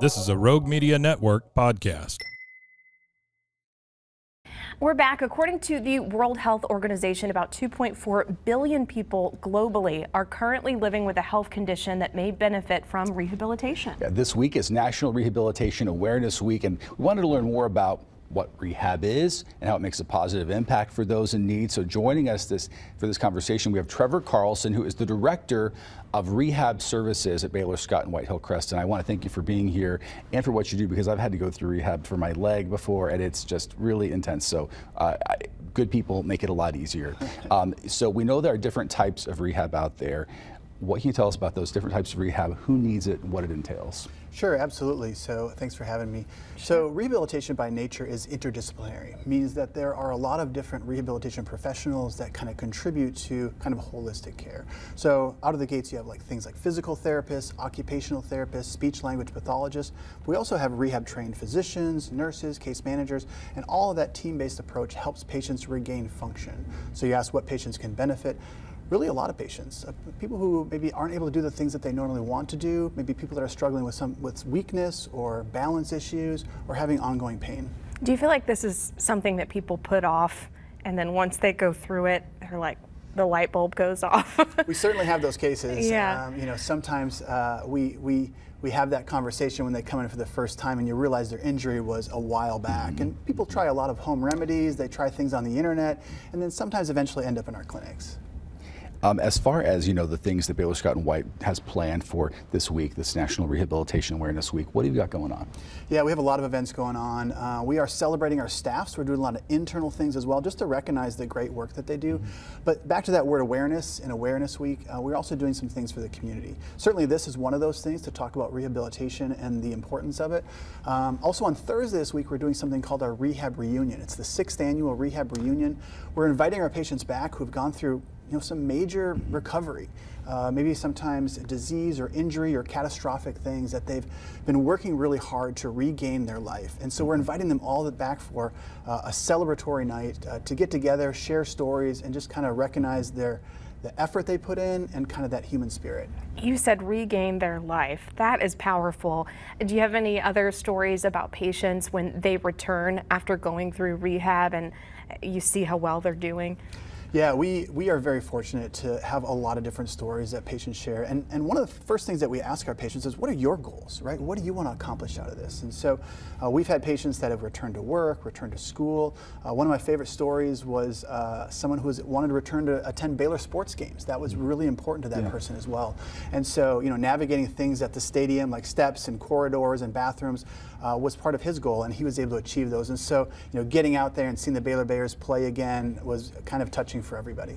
This is a Rogue Media Network podcast. We're back. According to the World Health Organization, about 2.4 billion people globally are currently living with a health condition that may benefit from rehabilitation. Yeah, this week is National Rehabilitation Awareness Week, and we wanted to learn more about what rehab is and how it makes a positive impact for those in need. So joining us this for this conversation, we have Trevor Carlson, who is the director of rehab services at Baylor Scott and White Hillcrest. And I want to thank you for being here and for what you do because I've had to go through rehab for my leg before, and it's just really intense. So. Uh, I, good people make it a lot easier. Um, so we know there are different types of rehab out there. What can you tell us about those different types of rehab? Who needs it? What it entails? Sure, absolutely. So thanks for having me. So rehabilitation by nature is interdisciplinary, means that there are a lot of different rehabilitation professionals that kind of contribute to kind of holistic care. So out of the gates, you have like things like physical therapists, occupational therapists, speech language pathologists. We also have rehab trained physicians, nurses, case managers, and all of that team-based approach helps patients regain function. So you ask what patients can benefit really a lot of patients, uh, people who maybe aren't able to do the things that they normally want to do, maybe people that are struggling with some with weakness or balance issues or having ongoing pain. Do you feel like this is something that people put off and then once they go through it, they're like, the light bulb goes off? we certainly have those cases. Yeah. Um, you know, sometimes uh, we, we, we have that conversation when they come in for the first time and you realize their injury was a while back. Mm-hmm. And people try a lot of home remedies, they try things on the internet, and then sometimes eventually end up in our clinics. Um, as far as you know, the things that Baylor Scott and White has planned for this week, this National Rehabilitation Awareness Week, what have you got going on? Yeah, we have a lot of events going on. Uh, we are celebrating our staff, so we're doing a lot of internal things as well, just to recognize the great work that they do. Mm-hmm. But back to that word awareness and Awareness Week, uh, we're also doing some things for the community. Certainly, this is one of those things to talk about rehabilitation and the importance of it. Um, also, on Thursday this week, we're doing something called our Rehab Reunion. It's the sixth annual Rehab Reunion. We're inviting our patients back who've gone through you know, some major recovery, uh, maybe sometimes disease or injury or catastrophic things that they've been working really hard to regain their life. And so we're inviting them all back for uh, a celebratory night uh, to get together, share stories, and just kind of recognize their the effort they put in and kind of that human spirit. You said regain their life. That is powerful. Do you have any other stories about patients when they return after going through rehab and you see how well they're doing? Yeah, we, we are very fortunate to have a lot of different stories that patients share. And, and one of the first things that we ask our patients is, what are your goals, right? What do you want to accomplish out of this? And so uh, we've had patients that have returned to work, returned to school. Uh, one of my favorite stories was uh, someone who was, wanted to return to attend Baylor sports games. That was really important to that yeah. person as well. And so, you know, navigating things at the stadium like steps and corridors and bathrooms uh, was part of his goal, and he was able to achieve those. And so, you know, getting out there and seeing the Baylor Bears play again was kind of touching for everybody.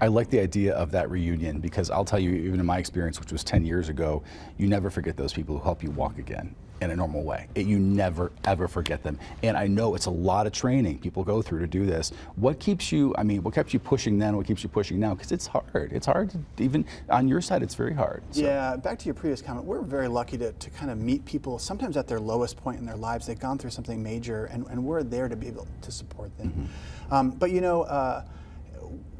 I like the idea of that reunion because I'll tell you, even in my experience, which was 10 years ago, you never forget those people who help you walk again in a normal way. It, you never ever forget them. And I know it's a lot of training people go through to do this. What keeps you? I mean, what kept you pushing then? What keeps you pushing now? Because it's hard. It's hard to even on your side. It's very hard. So. Yeah. Back to your previous comment. We're very lucky to, to kind of meet people sometimes at their lowest point in their lives. They've gone through something major, and, and we're there to be able to support them. Mm-hmm. Um, but you know. Uh,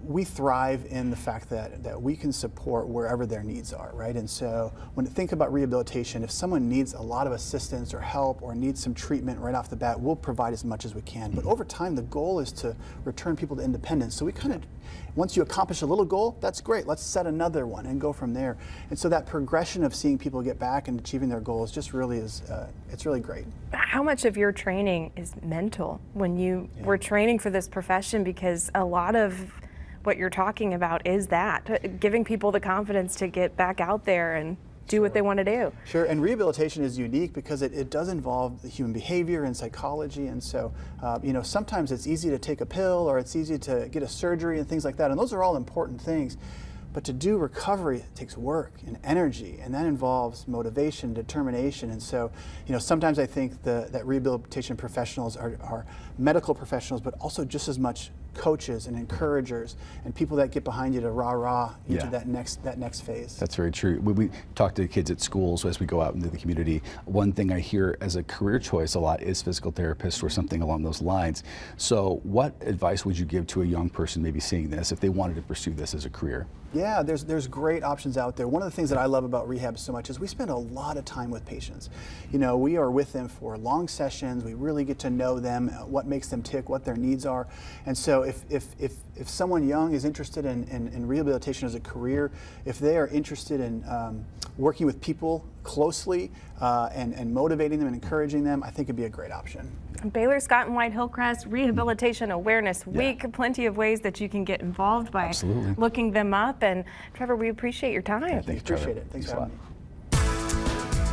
we thrive in the fact that, that we can support wherever their needs are, right? And so when you think about rehabilitation, if someone needs a lot of assistance or help or needs some treatment right off the bat, we'll provide as much as we can. But over time, the goal is to return people to independence. So we kind of, once you accomplish a little goal, that's great. Let's set another one and go from there. And so that progression of seeing people get back and achieving their goals just really is, uh, it's really great. How much of your training is mental when you yeah. were training for this profession? Because a lot of what you're talking about is that giving people the confidence to get back out there and do sure. what they want to do. Sure, and rehabilitation is unique because it, it does involve human behavior and psychology, and so uh, you know sometimes it's easy to take a pill or it's easy to get a surgery and things like that, and those are all important things. But to do recovery takes work and energy, and that involves motivation, determination. And so, you know, sometimes I think the, that rehabilitation professionals are, are medical professionals, but also just as much coaches and encouragers and people that get behind you to rah rah into yeah. that next that next phase. That's very true. When we talk to kids at schools as we go out into the community, one thing I hear as a career choice a lot is physical therapist or something along those lines. So, what advice would you give to a young person maybe seeing this if they wanted to pursue this as a career? Yeah, there's there's great options out there. One of the things that I love about rehab so much is we spend a lot of time with patients. You know, we are with them for long sessions. We really get to know them, uh, what makes them tick, what their needs are. And so if if if, if someone young is interested in, in, in rehabilitation as a career, if they are interested in um, working with people closely uh, and, and motivating them and encouraging them, I think it'd be a great option. Baylor Scott and White Hillcrest Rehabilitation Awareness Week. Yeah. Plenty of ways that you can get involved by Absolutely. looking them up. And Trevor, we appreciate your time. Yeah, thanks, appreciate it. Thanks, Thanks for having me.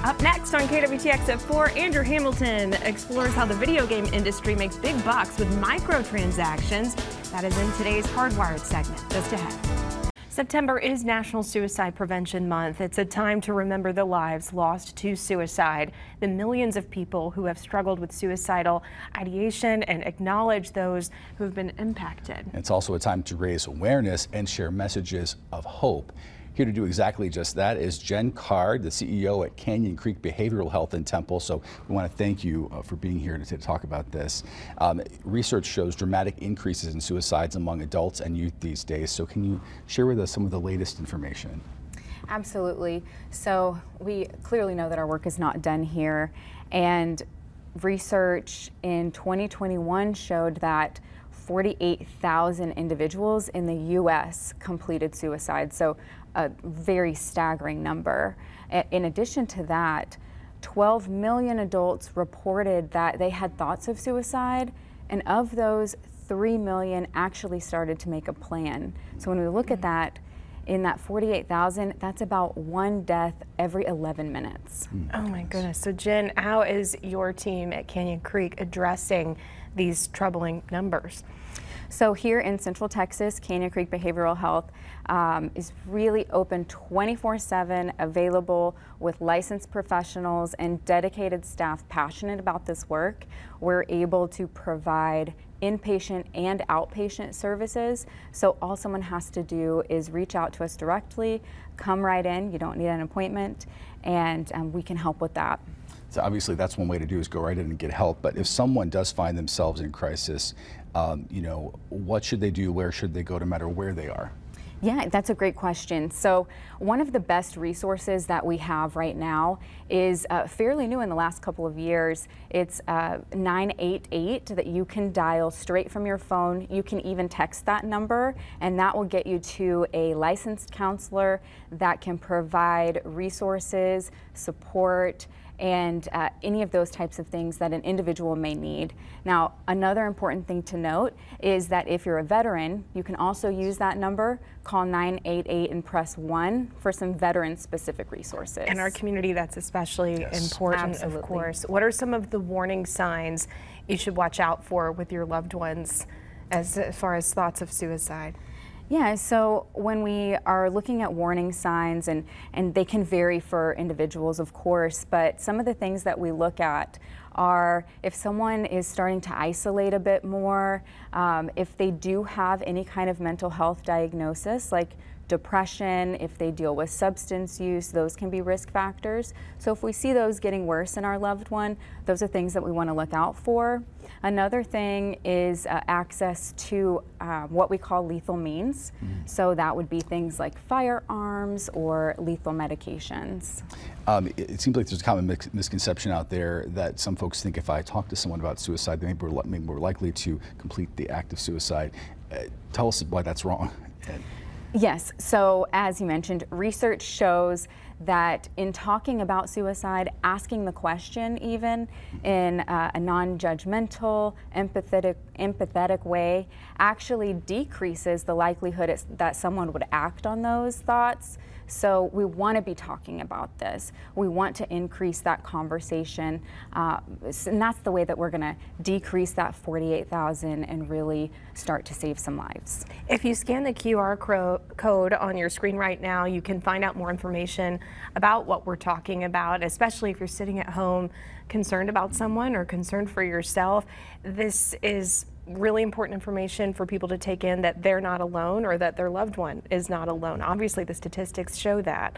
Up next on KWTX at 4, Andrew Hamilton explores how the video game industry makes big bucks with microtransactions. That is in today's Hardwired segment, just ahead. September is National Suicide Prevention Month. It's a time to remember the lives lost to suicide, the millions of people who have struggled with suicidal ideation, and acknowledge those who have been impacted. It's also a time to raise awareness and share messages of hope. Here to do exactly just that is Jen Card, the CEO at Canyon Creek Behavioral Health in Temple. So we want to thank you uh, for being here to, to talk about this. Um, research shows dramatic increases in suicides among adults and youth these days. So can you share with us some of the latest information? Absolutely. So we clearly know that our work is not done here. And research in 2021 showed that 48,000 individuals in the US completed suicide. So a very staggering number. In addition to that, 12 million adults reported that they had thoughts of suicide, and of those, 3 million actually started to make a plan. So when we look at mm-hmm. that, in that 48,000, that's about one death every 11 minutes. Mm. Oh my goodness. So, Jen, how is your team at Canyon Creek addressing these troubling numbers? So here in Central Texas, Canyon Creek Behavioral Health um, is really open 24-7, available with licensed professionals and dedicated staff passionate about this work. We're able to provide inpatient and outpatient services. So all someone has to do is reach out to us directly, come right in, you don't need an appointment, and um, we can help with that. So obviously that's one way to do is go right in and get help. But if someone does find themselves in crisis, um, you know, what should they do? Where should they go no matter where they are? Yeah, that's a great question. So, one of the best resources that we have right now is uh, fairly new in the last couple of years. It's uh, 988 that you can dial straight from your phone. You can even text that number, and that will get you to a licensed counselor that can provide resources, support, and uh, any of those types of things that an individual may need. Now, another important thing to note is that if you're a veteran, you can also use that number, call 988 and press 1 for some veteran specific resources. In our community, that's especially yes. important, Absolutely. of course. What are some of the warning signs you should watch out for with your loved ones as far as thoughts of suicide? Yeah, so when we are looking at warning signs, and, and they can vary for individuals, of course, but some of the things that we look at are if someone is starting to isolate a bit more, um, if they do have any kind of mental health diagnosis like depression, if they deal with substance use, those can be risk factors. So if we see those getting worse in our loved one, those are things that we want to look out for. Another thing is uh, access to uh, what we call lethal means. Mm. So that would be things like firearms or lethal medications. Um, it, it, seems like there's a common misconception out there that some folks think if I talk to someone about suicide, they may be more, more likely to complete the act of suicide. Uh, tell us why that's wrong. Yes, so as you mentioned, research shows that in talking about suicide, asking the question even in uh, a non-judgmental, empathetic, empathetic way actually decreases the likelihood that someone would act on those thoughts so we want to be talking about this. We want to increase that conversation, uh, and that's the way that we're going to decrease that 48,000 and really start to save some lives. If you scan the QR code on your screen right now, you can find out more information about what we're talking about, especially if you're sitting at home concerned about someone or concerned for yourself. This is really important information for people to take in that they're not alone or that their loved one is not alone. Obviously, the statistics show that.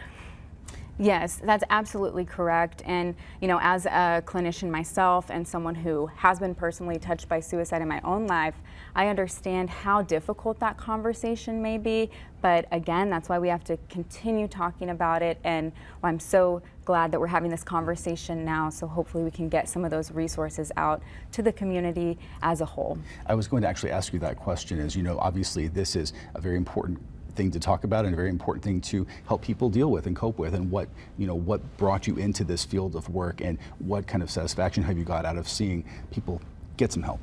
Yes, that's absolutely correct. And, you know, as a clinician myself and someone who has been personally touched by suicide in my own life, I understand how difficult that conversation may be. But again, that's why we have to continue talking about it. And I'm so glad that we're having this conversation now. So hopefully we can get some of those resources out to the community as a whole. I was going to actually ask you that question as you know, obviously this is a very important thing to talk about and a very important thing to help people deal with and cope with and what you know what brought you into this field of work and what kind of satisfaction have you got out of seeing people get some help?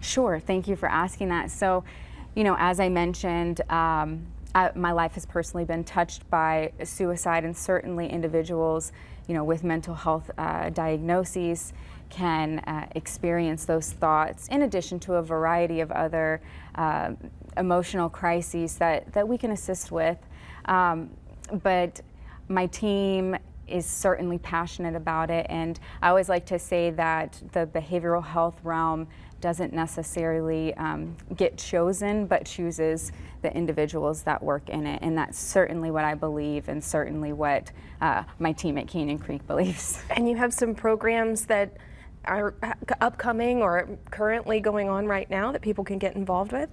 Sure. Thank you for asking that. So you know as i mentioned um, I, my life has personally been touched by suicide and certainly individuals you know with mental health uh, diagnoses can uh, experience those thoughts in addition to a variety of other uh, emotional crises that, that we can assist with. Um, but my team is certainly passionate about it and I always like to say that the behavioral health realm doesn't necessarily um, get chosen but chooses the individuals that work in it and that's certainly what I believe and certainly what uh, my team at Canyon Creek believes. And you have some programs that are upcoming or currently going on right now that people can get involved with?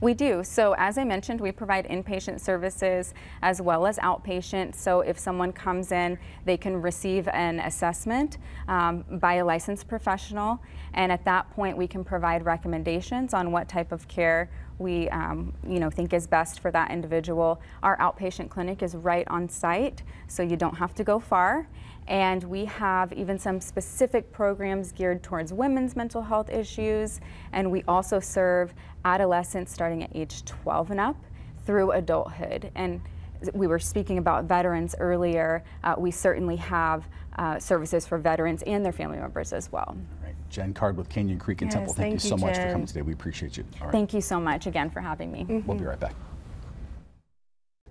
We do. So as I mentioned, we provide inpatient services as well as outpatient. So if someone comes in, they can receive an assessment um, by a licensed professional. And at that point, we can provide recommendations on what type of care we um, you know, think is best for that individual. Our outpatient clinic is right on site, so you don't have to go far. And we have even some specific programs geared towards women's mental health issues. And we also serve adolescents starting at age 12 and up through adulthood. And we were speaking about veterans earlier. Uh, we certainly have uh, services for veterans and their family members as well. All right. Jen Card with Canyon Creek and yes, Temple, thank, thank you so much for coming today. We appreciate you. Thank you so much again for having me. Mm -hmm. We'll be right back.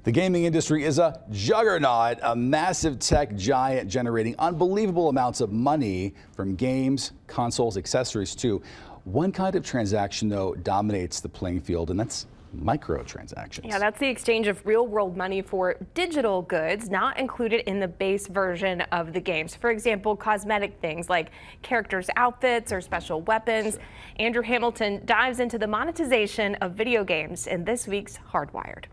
The gaming industry is a juggernaut, a massive tech giant generating unbelievable amounts of money from games, consoles, accessories too. One kind of transaction, though, dominates the playing field, and that's microtransactions. Yeah, that's the exchange of real world money for digital goods not included in the base version of the games. For example, cosmetic things like characters' outfits or special weapons. Sure. Andrew Hamilton dives into the monetization of video games in this week's Hardwired.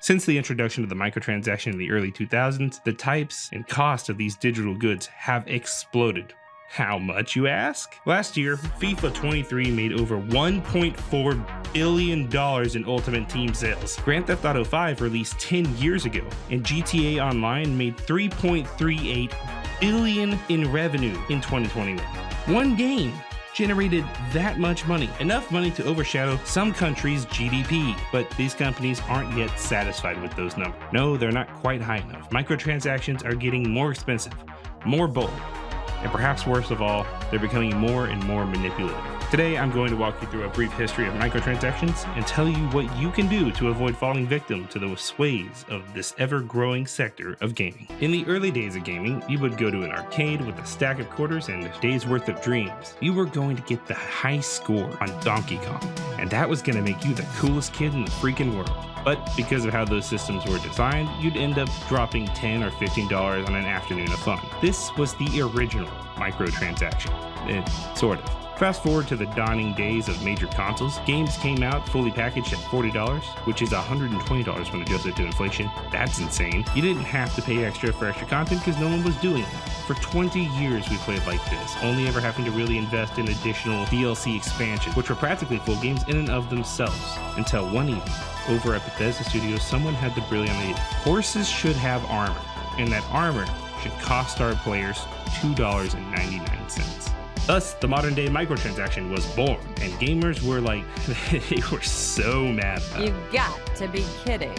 Since the introduction of the microtransaction in the early 2000s, the types and cost of these digital goods have exploded. How much, you ask? Last year, FIFA 23 made over $1.4 billion in Ultimate Team sales. Grand Theft Auto 5 released 10 years ago, and GTA Online made 3.38 billion in revenue in 2021. One game generated that much money, enough money to overshadow some countries' GDP. But these companies aren't yet satisfied with those numbers. No, they're not quite high enough. Microtransactions are getting more expensive, more bold, and perhaps worst of all, they're becoming more and more manipulative. Today, I'm going to walk you through a brief history of microtransactions and tell you what you can do to avoid falling victim to the sways of this ever growing sector of gaming. In the early days of gaming, you would go to an arcade with a stack of quarters and a day's worth of dreams. You were going to get the high score on Donkey Kong, and that was going to make you the coolest kid in the freaking world. But because of how those systems were designed, you'd end up dropping 10 or $15 on an afternoon of fun. This was the original microtransaction. It, sort of. Fast forward to the dawning days of major consoles, games came out fully packaged at $40, which is $120 when adjusted to inflation. That's insane. You didn't have to pay extra for extra content because no one was doing it. For 20 years, we played like this, only ever having to really invest in additional DLC expansions, which were practically full games in and of themselves. Until one evening, over at Bethesda Studios, someone had the brilliant idea horses should have armor, and that armor should cost our players $2.99. Thus, the modern day microtransaction was born, and gamers were like, they were so mad about it. You got to be kidding.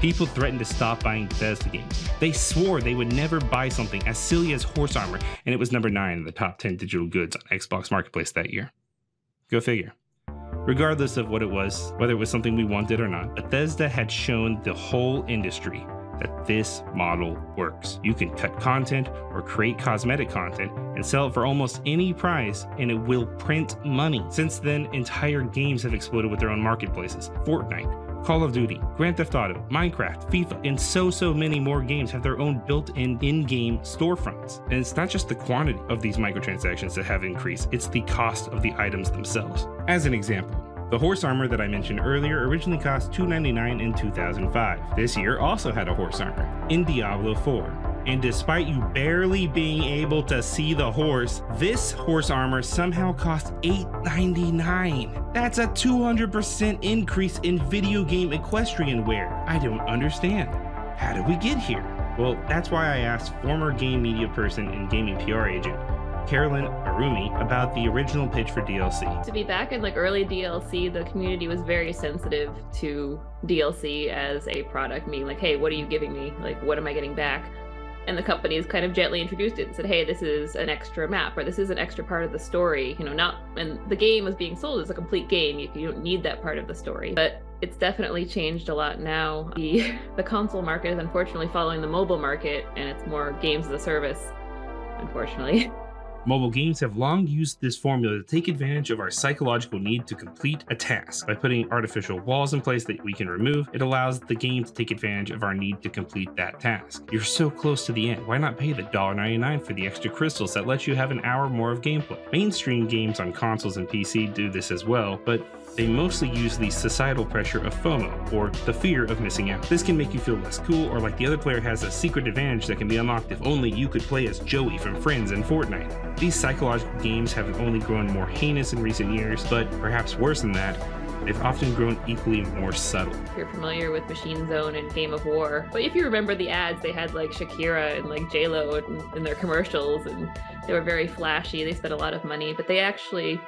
People threatened to stop buying Bethesda games. They swore they would never buy something as silly as horse armor, and it was number 9 in the top 10 digital goods on Xbox Marketplace that year. Go figure. Regardless of what it was, whether it was something we wanted or not, Bethesda had shown the whole industry that this model works. You can cut content or create cosmetic content and sell it for almost any price, and it will print money. Since then, entire games have exploded with their own marketplaces. Fortnite, Call of Duty, Grand Theft Auto, Minecraft, FIFA, and so, so many more games have their own built in in game storefronts. And it's not just the quantity of these microtransactions that have increased, it's the cost of the items themselves. As an example, the horse armor that I mentioned earlier originally cost $2.99 in 2005. This year also had a horse armor in Diablo 4. And despite you barely being able to see the horse, this horse armor somehow cost $8.99. That's a 200% increase in video game equestrian wear. I don't understand. How did we get here? Well, that's why I asked former game media person and gaming PR agent Carolyn Arumi about the original pitch for DLC. To be back in like early DLC, the community was very sensitive to DLC as a product, meaning like, hey, what are you giving me? Like, what am I getting back? And the companies kind of gently introduced it and said, hey, this is an extra map or this is an extra part of the story. You know, not, and the game was being sold as a complete game. You, you don't need that part of the story. But it's definitely changed a lot now. The, the console market is unfortunately following the mobile market and it's more games as a service, unfortunately. Mobile games have long used this formula to take advantage of our psychological need to complete a task. By putting artificial walls in place that we can remove, it allows the game to take advantage of our need to complete that task. You're so close to the end, why not pay the $1.99 for the extra crystals that lets you have an hour more of gameplay? Mainstream games on consoles and PC do this as well, but they mostly use the societal pressure of FOMO, or the fear of missing out. This can make you feel less cool, or like the other player has a secret advantage that can be unlocked if only you could play as Joey from Friends in Fortnite. These psychological games have only grown more heinous in recent years, but perhaps worse than that, they've often grown equally more subtle. If you're familiar with Machine Zone and Game of War, but if you remember the ads, they had like Shakira and like J Lo in, in their commercials, and they were very flashy. They spent a lot of money, but they actually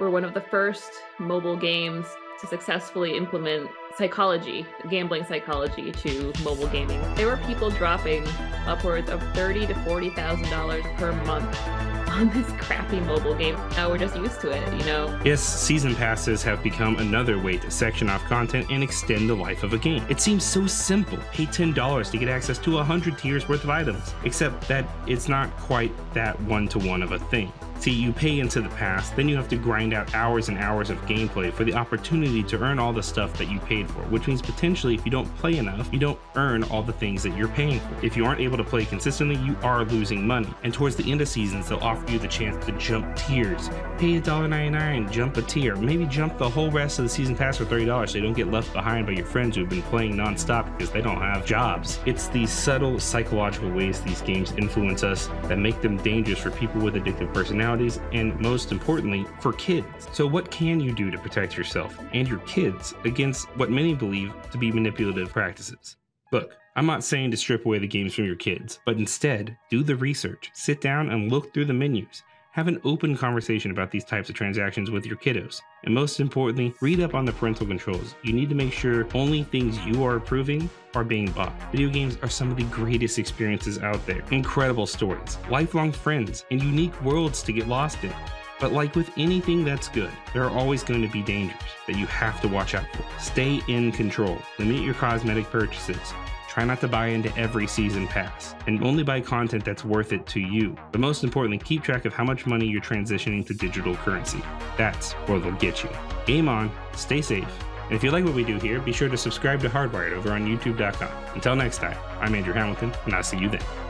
were one of the first mobile games to successfully implement psychology, gambling psychology to mobile gaming. There were people dropping upwards of thirty to forty thousand dollars per month on this crappy mobile game. Now we're just used to it, you know. Yes, season passes have become another way to section off content and extend the life of a game. It seems so simple. Pay $10 to get access to 100 tiers worth of items, except that it's not quite that one to one of a thing. See, you pay into the pass, then you have to grind out hours and hours of gameplay for the opportunity to earn all the stuff that you paid for, which means potentially if you don't play enough, you don't earn all the things that you're paying for. If you aren't able to play consistently, you are losing money. And towards the end of seasons, they'll offer you the chance to jump tiers. Pay $1.99, jump a tier, maybe jump the whole rest of the season pass for $30 so you don't get left behind by your friends who've been playing nonstop because they don't have jobs. It's these subtle psychological ways these games influence us that make them dangerous for people with addictive personalities and most importantly, for kids. So, what can you do to protect yourself and your kids against what many believe to be manipulative practices? Look, I'm not saying to strip away the games from your kids, but instead, do the research, sit down and look through the menus. Have an open conversation about these types of transactions with your kiddos. And most importantly, read up on the parental controls. You need to make sure only things you are approving are being bought. Video games are some of the greatest experiences out there. Incredible stories, lifelong friends, and unique worlds to get lost in. But like with anything that's good, there are always going to be dangers that you have to watch out for. Stay in control. Limit your cosmetic purchases. Try not to buy into every season pass, and only buy content that's worth it to you. But most importantly, keep track of how much money you're transitioning to digital currency. That's where they'll get you. Game on, stay safe, and if you like what we do here, be sure to subscribe to Hardwired over on YouTube.com. Until next time, I'm Andrew Hamilton, and I'll see you then.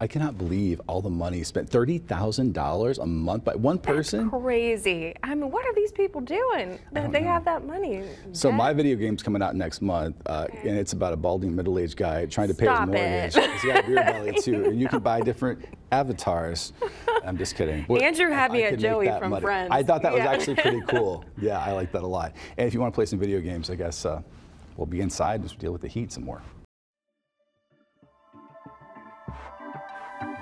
I cannot believe all the money spent. $30,000 a month by one person? That's crazy. I mean, what are these people doing that they know. have that money? So my video game's coming out next month, uh, okay. and it's about a balding middle-aged guy trying to pay Stop his mortgage. He's got a beer belly too, and you can buy different avatars. I'm just kidding. Andrew had me at Joey from money. Friends. I thought that yeah. was actually pretty cool. Yeah, I like that a lot. And if you want to play some video games, I guess uh, we'll be inside and we deal with the heat some more.